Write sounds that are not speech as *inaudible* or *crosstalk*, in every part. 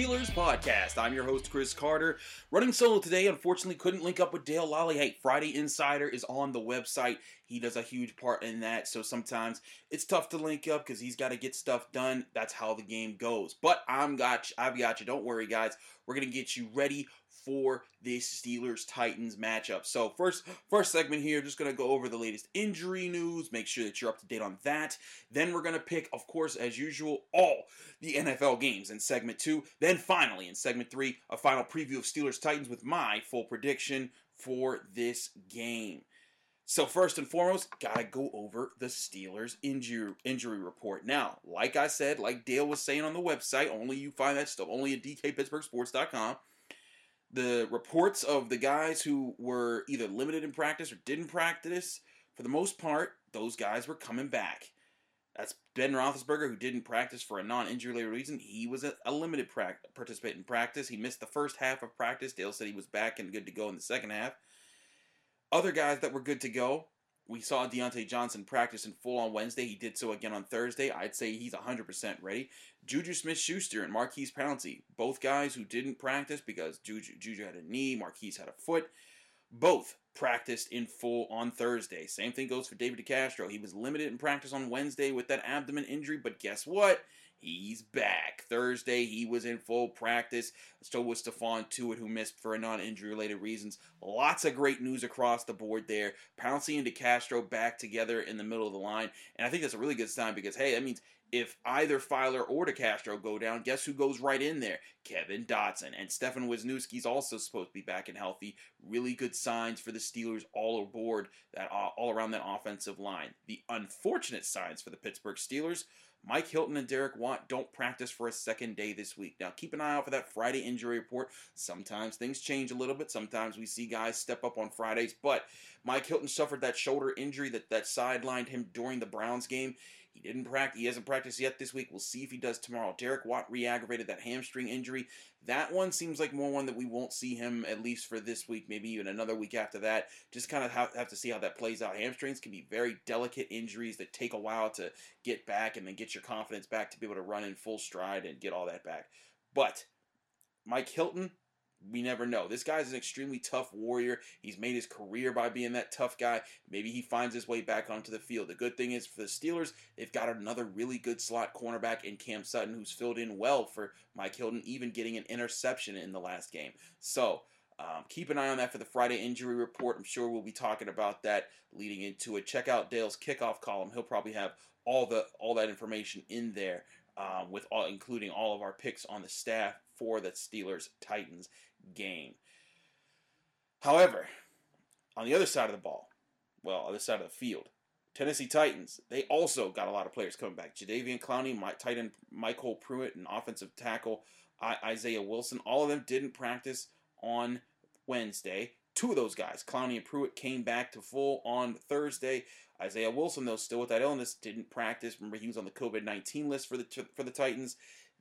Steelers podcast. I'm your host, Chris Carter. Running solo today, unfortunately, couldn't link up with Dale Lolley. Hey, Friday Insider is on the website. He does a huge part in that, so sometimes it's tough to link up because he's got to get stuff done. That's how the game goes. But I'm got you. I've got you. Don't worry, guys. We're gonna get you ready for this Steelers Titans matchup. So first first segment here, just gonna go over the latest injury news, make sure that you're up to date on that. Then we're gonna pick, of course, as usual, all the NFL games in segment two. Then finally in segment three, a final preview of Steelers Titans with my full prediction for this game. So first and foremost, gotta go over the Steelers injury injury report. Now, like I said, like Dale was saying on the website, only you find that stuff only at DKPittsburghSports.com the reports of the guys who were either limited in practice or didn't practice, for the most part, those guys were coming back. That's Ben Roethlisberger, who didn't practice for a non-injury related reason. He was a, a limited pra- participant in practice. He missed the first half of practice. Dale said he was back and good to go in the second half. Other guys that were good to go, we saw Diontae Johnson practice in full on Wednesday. He did so again on Thursday. I'd say he's 100% ready. Juju Smith Schuster and Maurkice Pouncey, both guys who didn't practice because Juju, Juju had a knee, Maurkice had a foot, both practiced in full on Thursday. Same thing goes for David DeCastro. He was limited in practice on Wednesday with that abdomen injury, but guess what? He's back. Thursday, he was in full practice. So was Stephon Tuitt, who missed for non-injury related reasons. Lots of great news across the board there. Pouncey and DeCastro back together in the middle of the line. And I think that's a really good sign because, hey, that means if either Feiler or DeCastro go down, guess who goes right in there? Kevin Dotson. And Stefen Wisniewski's also supposed to be back and healthy. Really good signs for the Steelers all aboard that uh, all around that offensive line. The unfortunate signs for the Pittsburgh Steelers. Mike Hilton and Derek Watt don't practice for a second day this week. Now, keep an eye out for that Friday injury report. Sometimes things change a little bit. Sometimes we see guys step up on Fridays, but Mike Hilton suffered that shoulder injury that, that sidelined him during the Browns game. He didn't practice. He hasn't practiced yet this week. We'll see if he does tomorrow. Derek Watt re-aggravated that hamstring injury. That one seems like more one that we won't see him at least for this week, maybe even another week after that. Just kind of have, have to see how that plays out. Hamstrings can be very delicate injuries that take a while to get back and then get your confidence back to be able to run in full stride and get all that back. But Mike Hilton, we never know. This guy's an extremely tough warrior. He's made his career by being that tough guy. Maybe he finds his way back onto the field. The good thing is for the Steelers, they've got another really good slot cornerback in Cam Sutton who's filled in well for Mike Hilton, even getting an interception in the last game. So, um, keep an eye on that for the Friday injury report. I'm sure we'll be talking about that leading into it. Check out Dale's kickoff column. He'll probably have all the all that information in there, um, with all including all of our picks on the staff for the Steelers Titans game. However, on the other side of the ball, well, other side of the field, Tennessee Titans, they also got a lot of players coming back. Jadeveon Clowney, my tight end MyCole Pruitt, and offensive tackle Isaiah Wilson. All of them didn't practice on Wednesday. Two of those guys, Clowney and Pruitt, came back to full on Thursday. Isaiah Wilson, though, still with that illness, didn't practice. Remember, he was on the COVID nineteen list for the for the Titans.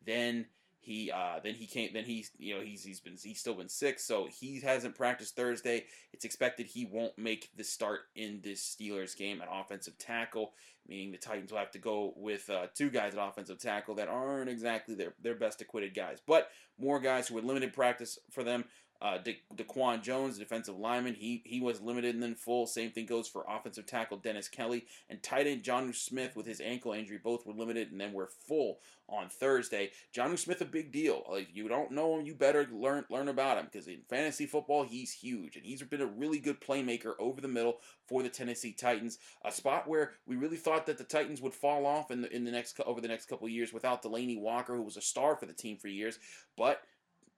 Then he uh, then he came then he's you know he's he's been he's still been sick so he hasn't practiced Thursday. It's expected he won't make the start in this Steelers game at offensive tackle, meaning the Titans will have to go with uh, two guys at offensive tackle that aren't exactly their their best acquitted guys, but more guys who were limited practice for them. Uh, De- Daquan Jones, defensive lineman, he he was limited and then full. Same thing goes for offensive tackle Dennis Kelly and tight end Jonnu Smith with his ankle injury. Both were limited and then were full on Thursday. Jonnu Smith, a big deal. Like you don't know him, you better learn learn about him because in fantasy football, he's huge and he's been a really good playmaker over the middle for the Tennessee Titans. A spot where we really thought that the Titans would fall off in the in the next over the next couple years without Delanie Walker, who was a star for the team for years, but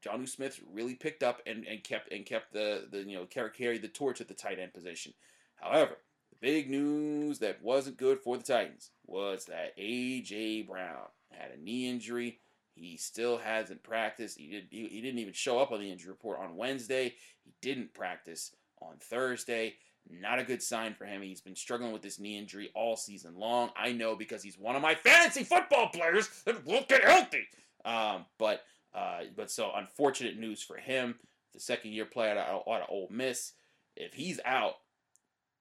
Jonnu Smith really picked up and, and kept and kept the, the you know carried the torch at the tight end position. However, the big news that wasn't good for the Titans was that AJ Brown had a knee injury. He still hasn't practiced. He did he, he didn't even show up on the injury report on Wednesday. He didn't practice on Thursday. Not a good sign for him. He's been struggling with this knee injury all season long. I know because he's one of my fantasy football players that won't get healthy. Um, but uh, but so unfortunate news for him. The second year player out of, out of Ole Miss. If he's out,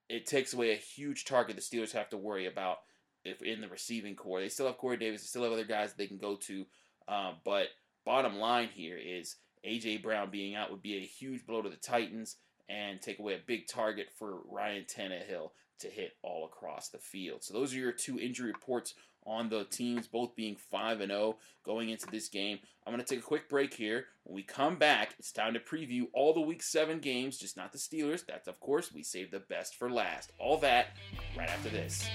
it takes away a huge target the Steelers have to worry about if in the receiving corps. They still have Corey Davis. They still have other guys they can go to. Um, but bottom line here is AJ Brown being out would be a huge blow to the Titans and take away a big target for Ryan Tannehill to hit all across the field. So those are your two injury reports on the teams, both being 5 and 0 going into this game. I'm going to take a quick break here. When we come back, it's time to preview all the week 7 games, just not the Steelers. That's, of course, we save the best for last. All that right after this.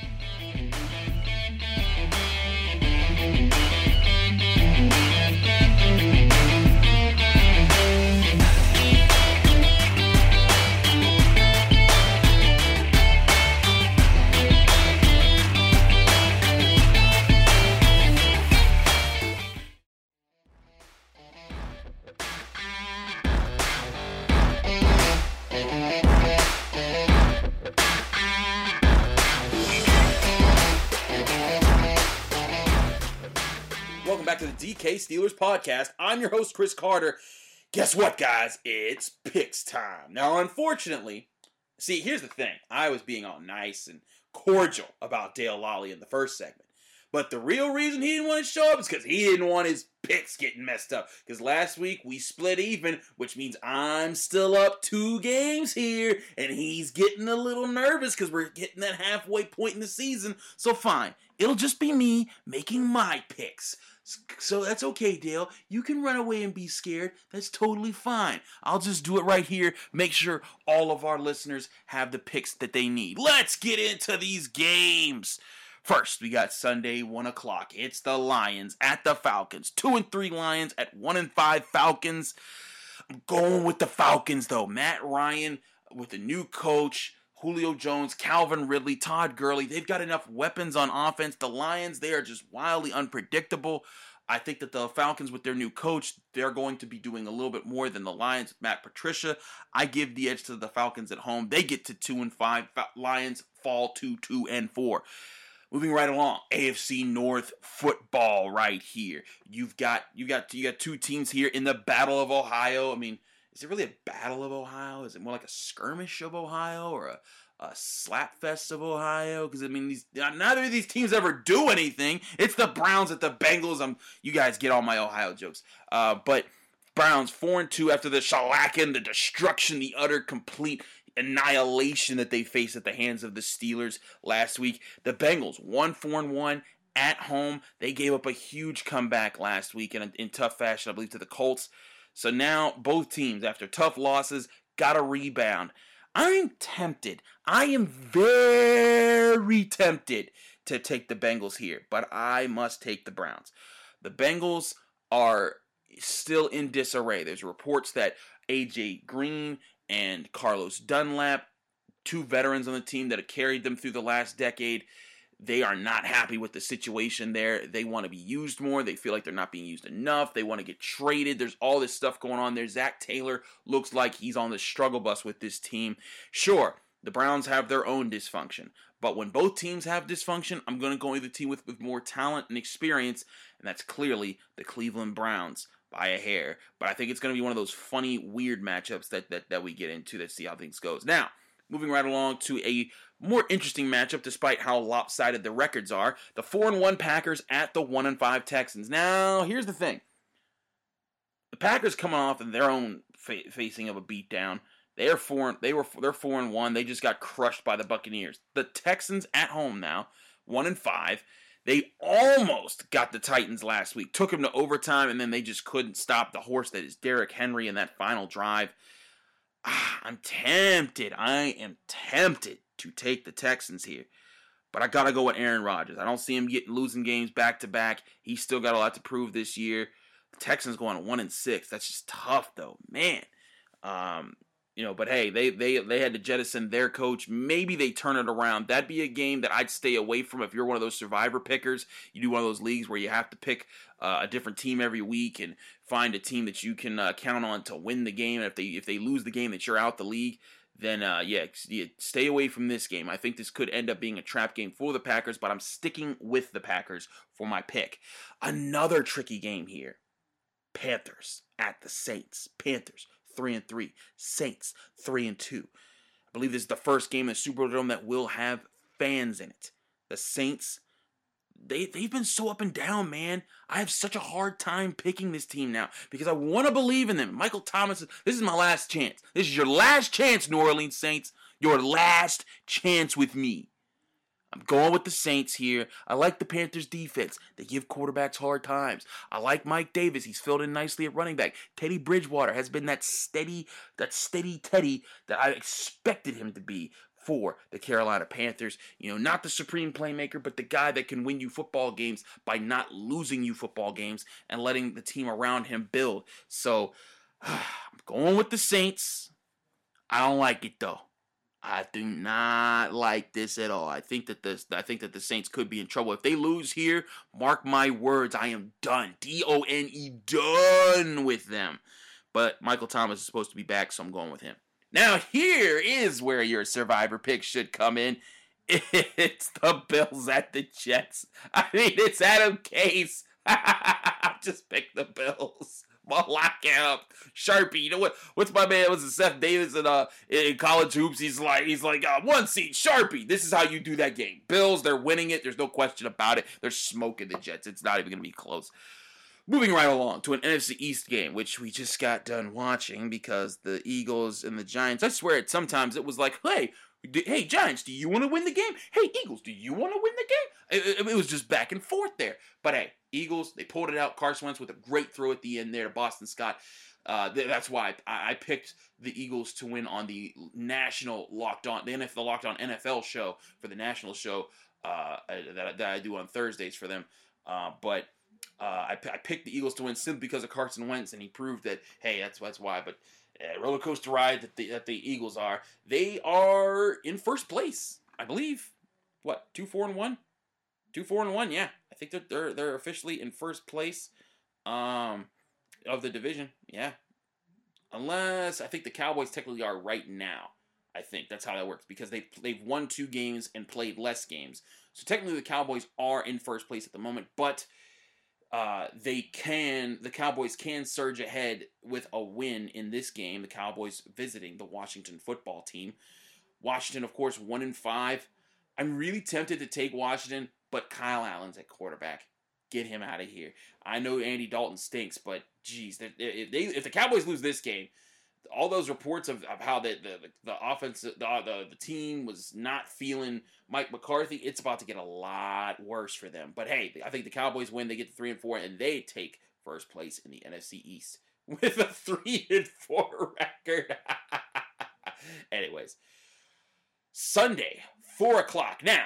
DK Steelers podcast. I'm your host, Chris Carter. Guess what, guys? It's picks time. Now, unfortunately, see, here's the thing. I was being all nice and cordial about Dale Lolley in the first segment. But the real reason he didn't want to show up is because he didn't want his picks getting messed up. Because last week we split even, which means I'm still up two games here, and he's getting a little nervous because we're getting that halfway point in the season. So fine, it'll just be me making my picks. So that's okay, Dale. You can run away and be scared. That's totally fine. I'll just do it right here. Make sure all of our listeners have the picks that they need. Let's get into these games. First, we got Sunday, 1 o'clock. It's the Lions at the Falcons. 2 and 3 Lions at 1 and 5 Falcons. I'm going with the Falcons, though. Matt Ryan with a new coach. Julio Jones, Calvin Ridley, Todd Gurley. They've got enough weapons on offense. The Lions, they are just wildly unpredictable. I think that the Falcons, with their new coach, they're going to be doing a little bit more than the Lions with Matt Patricia. I give the edge to the Falcons at home. They get to two and five. Lions fall to two and four. Moving right along, AFC North football right here. You've got you got you got two teams here in the Battle of Ohio. I mean, is it really a Battle of Ohio? Is it more like a skirmish of Ohio or a a slapfest of Ohio because I mean these neither of these teams ever do anything. It's the Browns at the Bengals. I'm you guys get all my Ohio jokes, uh, but Browns four and two after the shellacking, the destruction, the utter complete annihilation that they faced at the hands of the Steelers last week. The Bengals one four and one at home. They gave up a huge comeback last week in, in tough fashion, I believe, to the Colts. So now both teams, after tough losses, got a rebound. I'm tempted. I am very tempted to take the Bengals here, but I must take the Browns. The Bengals are still in disarray. There's reports that AJ Green and Carlos Dunlap, two veterans on the team that have carried them through the last decade, they are not happy with the situation there. They want to be used more. They feel like they're not being used enough. They want to get traded. There's all this stuff going on there. Zac Taylor looks like he's on the struggle bus with this team. Sure, the Browns have their own dysfunction. But when both teams have dysfunction, I'm going to go with the team with, with more talent and experience, and that's clearly the Cleveland Browns by a hair. But I think it's going to be one of those funny, weird matchups that, that, that we get into to see how things goes. Now, moving right along to a more interesting matchup despite how lopsided the records are. The 4 and 1 Packers at the 1 and 5 Texans. Now, here's the thing. The Packers coming off in their own fa- facing of a beatdown. They're 4 they were they're 4 and 1. They just got crushed by the Buccaneers. The Texans at home now, 1 and 5. They almost got the Titans last week. Took them to overtime and then they just couldn't stop the horse that is Derrick Henry in that final drive. Ah, I'm tempted. I am tempted to take the Texans here. But I gotta go with Aaron Rodgers. I don't see him getting losing games back to back. He's still got a lot to prove this year. The Texans going one and six. That's just tough though, man. Um, you know, but hey, they they they had to jettison their coach. Maybe they turn it around. That'd be a game that I'd stay away from if you're one of those survivor pickers. You do one of those leagues where you have to pick uh, a different team every week and find a team that you can uh, count on to win the game. And if they if they lose the game, that you're out the league. Then uh, yeah, stay away from this game. I think this could end up being a trap game for the Packers, but I'm sticking with the Packers for my pick. Another tricky game here. Panthers at the Saints. Panthers three and three. Saints three and two. I believe this is the first game in the Superdome that will have fans in it. The Saints, they they've been so up and down, man. I have such a hard time picking this team now because I want to believe in them. Michael Thomas, this is my last chance. This is your last chance, New Orleans Saints. Your last chance with me. I'm going with the Saints here. I like the Panthers defense. They give quarterbacks hard times. I like Mike Davis. He's filled in nicely at running back. Teddy Bridgewater has been that steady, that steady Teddy that I expected him to be for the Carolina Panthers. You know, not the supreme playmaker, but the guy that can win you football games by not losing you football games and letting the team around him build. So *sighs* I'm going with the Saints. I don't like it though. I do not like this at all. I think that this I think that the Saints could be in trouble. If they lose here, mark my words, I am done. D O N E done with them. But Michael Thomas is supposed to be back, so I'm going with him. Now here is where your survivor pick should come in. *laughs* It's the Bills at the Jets. I mean, it's Adam Gase. *laughs* Just pick the Bills. *laughs* lock up. Sharpie. You know what? What's my man? Was it Seth Davis in uh in college hoops? He's like he's like uh, one seat Sharpie. This is how you do that game. Bills, they're winning it. There's no question about it. They're smoking the Jets. It's not even gonna be close. Moving right along to an NFC East game, which we just got done watching because the Eagles and the Giants. I swear, it sometimes it was like, hey, hey Giants, do you want to win the game? Hey Eagles, do you want to win the game? It, it, was just back and forth there. But hey, Eagles, they pulled it out. Carson Wentz with a great throw at the end there to Boston Scott. Uh, that's why I, I, picked the Eagles to win on the national locked on the NFL locked on NFL show for the national show uh, that, that I do on Thursdays for them. Uh, but uh, I, I, picked the Eagles to win simply because of Carson Wentz, and he proved that hey, that's that's why. But uh, roller coaster ride that the that the Eagles are, they are in first place, I believe. What two four and one, two four and one? Yeah, I think they're they're, they're officially in first place um, of the division. Yeah, unless I think the Cowboys technically are right now. I think that's how that works because they they've won two games and played less games. So technically, the Cowboys are in first place at the moment, but uh, they can the Cowboys can surge ahead with a win in this game. The Cowboys visiting the Washington football team. Washington, of course, one in five. I'm really tempted to take Washington but Kyle Allen's at quarterback. Get him out of here. I know Andy Dalton stinks, but geez, if, they, if the Cowboys lose this game, all those reports of, of how the, the the offense the, the the team was not feeling Mike McCarthy, it's about to get a lot worse for them. But hey, I think the Cowboys win. They get to three and four, and they take first place in the NFC East *laughs* with a three and four record. *laughs* Anyways, Sunday, four o'clock. Now,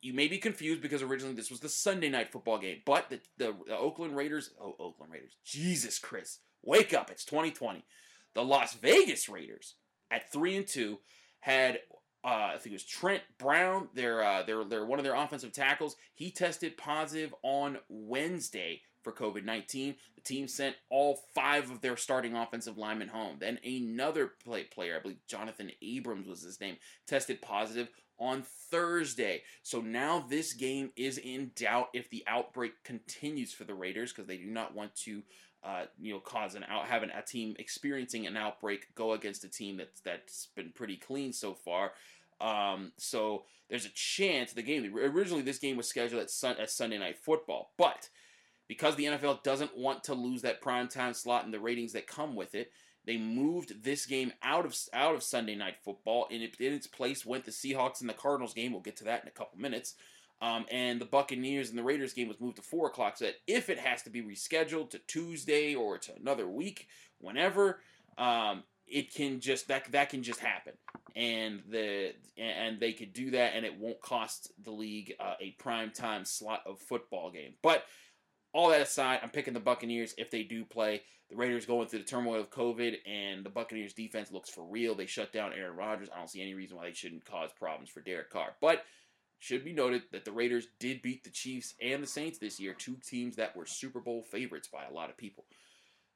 you may be confused because originally this was the Sunday night football game, but the, the, the Oakland Raiders, oh, Oakland Raiders, Jesus, Chris, wake up, it's 2020. The Las Vegas Raiders at 3 and 2 had uh, I think it was Trent Brown, their uh, their their one of their offensive tackles. He tested positive on Wednesday for COVID nineteen. The team sent all five of their starting offensive linemen home. Then another play player, I believe Jonathan Abrams was his name, tested positive on Thursday. So now this game is in doubt if the outbreak continues for the Raiders because they do not want to, uh, you know, cause an out having a team experiencing an outbreak go against a team that's that's been pretty clean so far. Um, so there's a chance the game. Originally, this game was scheduled at, sun, at Sunday Night Football, but because the NFL doesn't want to lose that prime time slot and the ratings that come with it, they moved this game out of out of Sunday night football, and it, in its place went the Seahawks and the Cardinals game. We'll get to that in a couple minutes. Um, and the Buccaneers and the Raiders game was moved to four o'clock. So that if it has to be rescheduled to Tuesday or to another week, whenever, um, it can just that that can just happen, and the and they could do that, and it won't cost the league uh, a prime time slot of football game. But all that aside, I'm picking the Buccaneers if they do play. The Raiders going through the turmoil of COVID, and the Buccaneers defense looks for real. They shut down Aaron Rodgers. I don't see any reason why they shouldn't cause problems for Derek Carr. But should be noted that the Raiders did beat the Chiefs and the Saints this year, two teams that were Super Bowl favorites by a lot of people.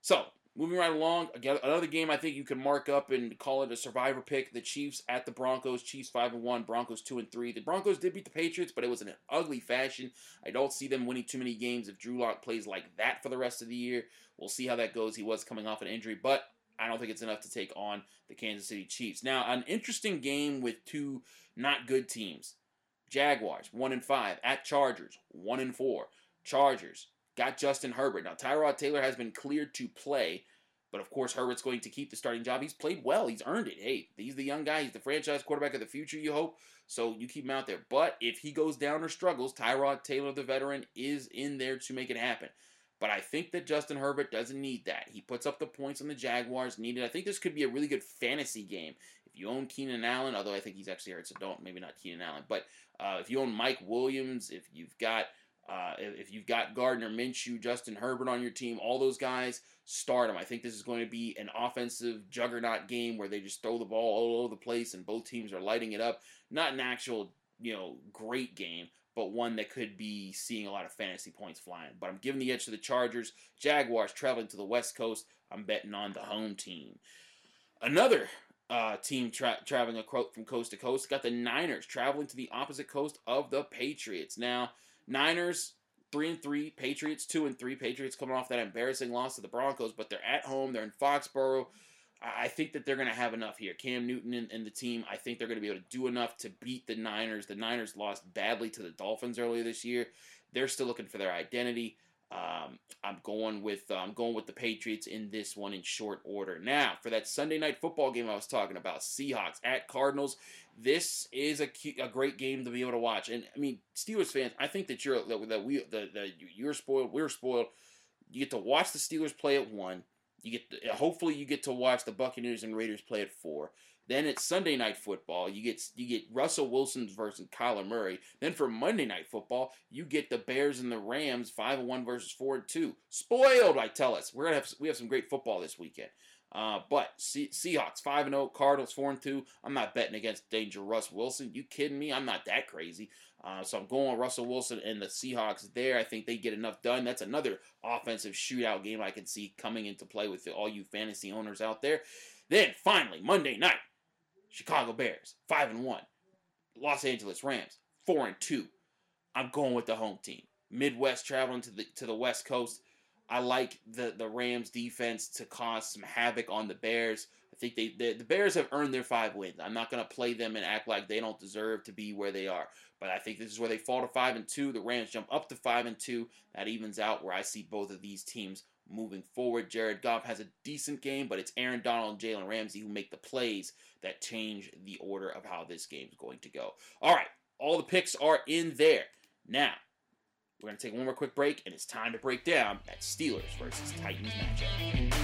So, moving right along, again, another game I think you can mark up and call it a survivor pick. The Chiefs at the Broncos. Chiefs five and one, Broncos two and three. The Broncos did beat the Patriots, but it was in an ugly fashion. I don't see them winning too many games if Drew Lock plays like that for the rest of the year. We'll see how that goes. He was coming off an injury, but I don't think it's enough to take on the Kansas City Chiefs. Now, an interesting game with two not good teams. Jaguars, 1 and 5. At Chargers, 1 and 4. Chargers got Justin Herbert. Now, Tyrod Taylor has been cleared to play, but of course, Herbert's going to keep the starting job. He's played well, he's earned it. Hey, he's the young guy, he's the franchise quarterback of the future, you hope. So you keep him out there. But if he goes down or struggles, Tyrod Taylor, the veteran, is in there to make it happen. But I think that Justin Herbert doesn't need that. He puts up the points on the Jaguars needed. I think this could be a really good fantasy game. If you own Keenan Allen, although I think he's actually hurt, so don't maybe not Keenan Allen. But uh, if you own Mike Williams, if you've got uh, if you've got Gardner Minshew, Justin Herbert on your team, all those guys, start them. I think this is going to be an offensive juggernaut game where they just throw the ball all over the place and both teams are lighting it up. Not an actual, you know, great game, but one that could be seeing a lot of fantasy points flying. But I'm giving the edge to the Chargers. Jaguars traveling to the West Coast. I'm betting on the home team. Another uh, team tra- traveling across from coast to coast. Got the Niners traveling to the opposite coast of the Patriots. Now, Niners three and three, Patriots two and three. Patriots coming off that embarrassing loss to the Broncos, but they're at home. They're in Foxborough. I think that they're going to have enough here. Cam Newton and, and, the team, I think they're going to be able to do enough to beat the Niners. The Niners lost badly to the Dolphins earlier this year. They're still looking for their identity. Um, I'm going with uh, I'm going with the Patriots in this one in short order. Now for that Sunday night football game I was talking about, Seahawks at Cardinals. This is a, a great game to be able to watch. And I mean, Steelers fans, I think that you're that, that we the you're spoiled. We're spoiled. You get to watch the Steelers play at one. You get to, hopefully you get to watch the Buccaneers and Raiders play at four. Then it's Sunday night football. You get you get Russell Wilson versus Kyler Murray. Then for Monday night football, you get the Bears and the Rams five and one versus four and two. Spoiled, I tell us. We're gonna have we have some great football this weekend. Uh, but C- Seahawks five and zero, oh, Cardinals four and two. I'm not betting against Danger Russ Wilson. You kidding me? I'm not that crazy. Uh, so I'm going Russell Wilson and the Seahawks there. I think they get enough done. That's another offensive shootout game I can see coming into play with all you fantasy owners out there. Then finally Monday night, Chicago Bears, five and one. Los Angeles Rams, four and two. I'm going with the home team. Midwest traveling to the to the West Coast. I like the the Rams defense to cause some havoc on the Bears. I think they the, the Bears have earned their five wins. I'm not going to play them and act like they don't deserve to be where they are. But I think this is where they fall to five and two. The Rams jump up to five and two. That evens out where I see both of these teams moving forward. Jared Goff has a decent game, but it's Aaron Donald and Jalen Ramsey who make the plays that change the order of how this game is going to go. All right, all the picks are in there. Now, we're going to take one more quick break, and it's time to break down that Steelers versus Titans matchup.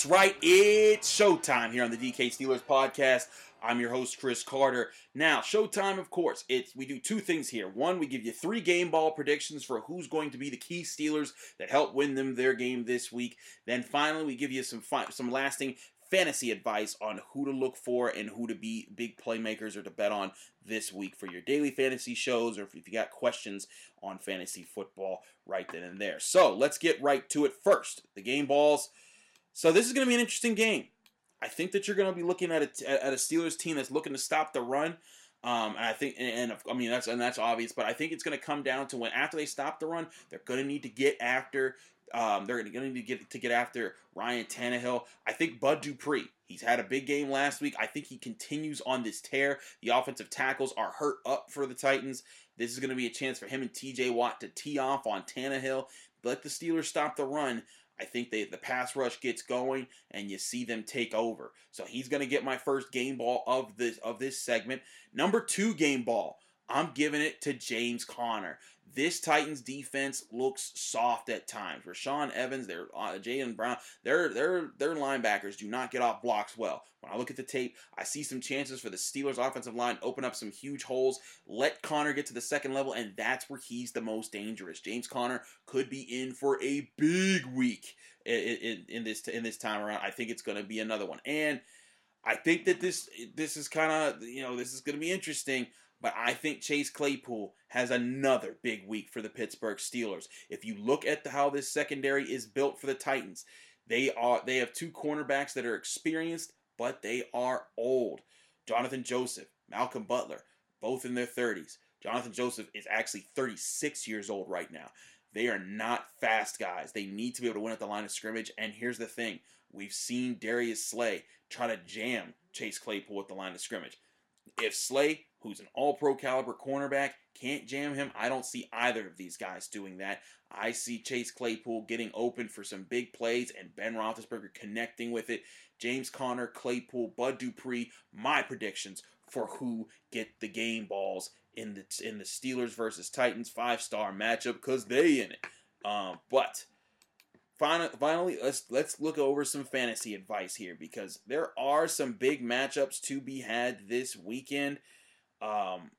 That's right, it's showtime here on the DK Steelers podcast. I'm your host, Chris Carter. Now, showtime, of course, it's we do two things here. One, we give you three game ball predictions for who's going to be the key Steelers that help win them their game this week. Then finally, we give you some fi- some lasting fantasy advice on who to look for and who to be big playmakers or to bet on this week for your daily fantasy shows or if you got questions on fantasy football right then and there. So let's get right to it first. The game balls. So this is going to be an interesting game. I think that you're going to be looking at a, at a Steelers team that's looking to stop the run. Um, and I think, and, and, I mean that's and that's obvious, but I think it's going to come down to when after they stop the run, they're going to need to get after. Um, they're going to need to get to get after Ryan Tannehill. I think Bud Dupree. He's had a big game last week. I think he continues on this tear. The offensive tackles are hurt up for the Titans. This is going to be a chance for him and T.J. Watt to tee off on Tannehill. Let the Steelers stop the run. I think they, the pass rush gets going and you see them take over. So he's going to get my first game ball of this of this segment. Number two game ball. I'm giving it to James Conner. This Titans defense looks soft at times. Rashaan Evans, their uh, Jayon Brown, their their their linebackers do not get off blocks well. When I look at the tape, I see some chances for the Steelers offensive line open up some huge holes. Let Conner get to the second level, and that's where he's the most dangerous. James Conner could be in for a big week in, in, in this in this time around. I think it's going to be another one, and I think that this this is kind of you know this is going to be interesting. But I think Chase Claypool has another big week for the Pittsburgh Steelers. If you look at the, how this secondary is built for the Titans, they are they have two cornerbacks that are experienced, but they are old. Johnathan Joseph, Malcolm Butler, both in their 30s. Johnathan Joseph is actually 36 years old right now. They are not fast guys. They need to be able to win at the line of scrimmage. And here's the thing we've seen Darius Slay try to jam Chase Claypool at the line of scrimmage. If Slay who's an all pro caliber cornerback, can't jam him. I don't see either of these guys doing that. I see Chase Claypool getting open for some big plays and Ben Roethlisberger connecting with it. James Conner, Claypool, Bud Dupree, my predictions for who get the game balls in the in the Steelers versus Titans five star matchup because they in it. Um, but finally, let's let's look over some fantasy advice here because there are some big matchups to be had this weekend. Um,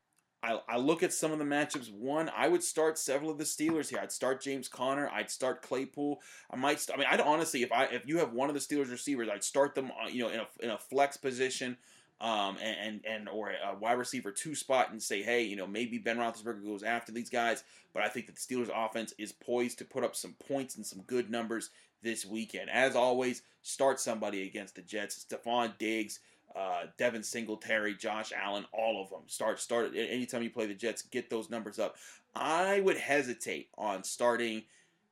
I, I look at some of the matchups. One, I would start several of the Steelers here. I'd start James Conner. I'd start Claypool. I might. St- I mean, I'd honestly, if I if you have one of the Steelers receivers, I'd start them. Uh, you know, in a in a flex position. Um, and, and, and or a wide receiver two spot and say, hey, you know, maybe Ben Roethlisberger goes after these guys, but I think that the Steelers offense is poised to put up some points and some good numbers this weekend. As always, start somebody against the Jets. Stefon Diggs, uh, Devin Singletary, Josh Allen, all of them. Start start anytime you play the Jets, get those numbers up. I would hesitate on starting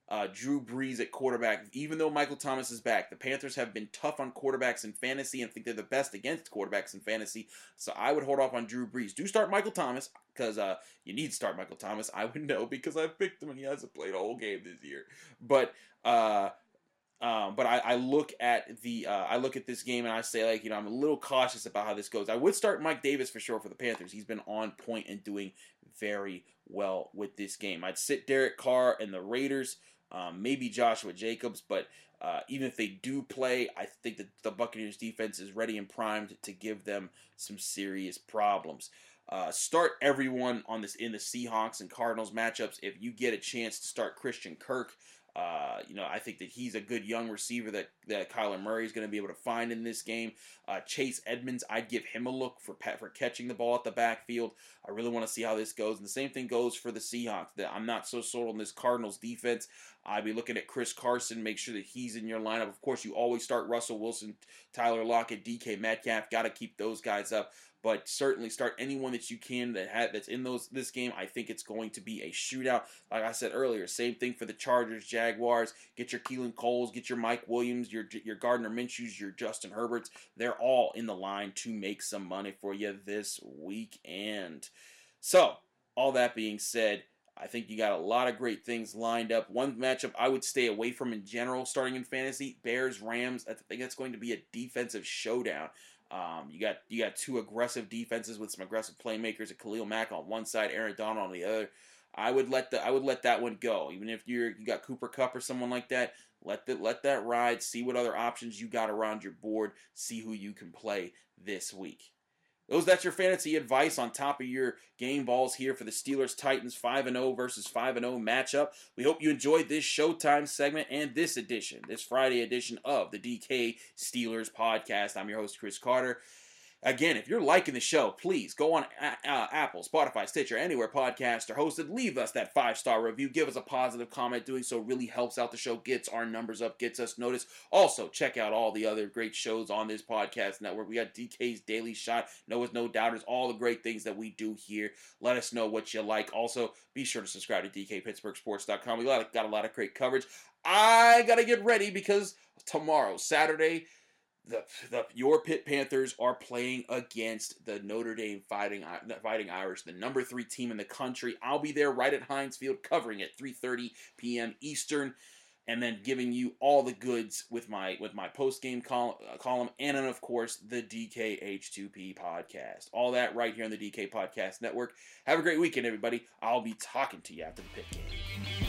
uh, Drew Brees at quarterback, even though Michael Thomas is back. The Panthers have been tough on quarterbacks in fantasy and think they're the best against quarterbacks in fantasy. So I would hold off on Drew Brees. Do start Michael Thomas because uh, you need to start Michael Thomas. I would *laughs* know because I picked him and he hasn't played a whole game this year. But uh, um, but I, I, look at the uh, I look at this game and I say like you know I'm a little cautious about how this goes. I would start Mike Davis for sure for the Panthers. He's been on point and doing very well with this game. I'd sit Derek Carr and the Raiders, um, maybe Joshua Jacobs, but uh, even if they do play, I think that the Buccaneers defense is ready and primed to give them some serious problems. Uh, start everyone on this in the Seahawks and Cardinals matchups if you get a chance to start Christian Kirk. Uh, you know, I think that he's a good young receiver that, that Kyler Murray is going to be able to find in this game. Uh, Chase Edmonds, I'd give him a look for for catching the ball at the backfield. I really want to see how this goes. And the same thing goes for the Seahawks. That I'm not so sold on this Cardinals defense. I'd be looking at Chris Carson, make sure that he's in your lineup. Of course, you always start Russell Wilson, Tyler Lockett, DK Metcalf. Got to keep those guys up but certainly start anyone that you can that had that's in those this game. I think it's going to be a shootout. Like I said earlier, same thing for the Chargers, Jaguars. Get your Keelan Coles, get your Mike Williams, your your Gardner Minshew's, your Justin Herberts. They're all in the line to make some money for you this weekend. So, all that being said, I think you got a lot of great things lined up. One matchup I would stay away from in general, starting in fantasy: Bears Rams. I think that's going to be a defensive showdown. Um, you got you got two aggressive defenses with some aggressive playmakers. At Khalil Mack on one side, Aaron Donald on the other. I would let the I would let that one go. Even if you're you got Cooper Kupp or someone like that, let that let that ride. See what other options you got around your board. See who you can play this week. Those that's your fantasy advice on top of your game balls here for the Steelers Titans 5 and 0 versus 5 and 0 matchup. We hope you enjoyed this Showtime segment and this edition, this Friday edition of the DK Steelers podcast. I'm your host Chris Carter. Again, if you're liking the show, please go on uh, Apple, Spotify, Stitcher, anywhere podcasts are hosted. Leave us that five star review. Give us a positive comment. Doing so really helps out the show, gets our numbers up, gets us noticed. Also, check out all the other great shows on this podcast network. We got DK's Daily Shot, Noah's No Doubters, all the great things that we do here. Let us know what you like. Also, be sure to subscribe to DKPittsburghSports.com. We got a lot of great coverage. I got to get ready because tomorrow, Saturday, the, the your Pitt Panthers are playing against the Notre Dame Fighting Fighting Irish, the number three team in the country. I'll be there right at Heinz Field, covering at 3:30 p.m. Eastern. and then giving you all the goods with my with my post game col- uh, column, and then of course the DKH2P podcast. All that right here on the DK Podcast Network. Have a great weekend, everybody. I'll be talking to you after the Pitt game.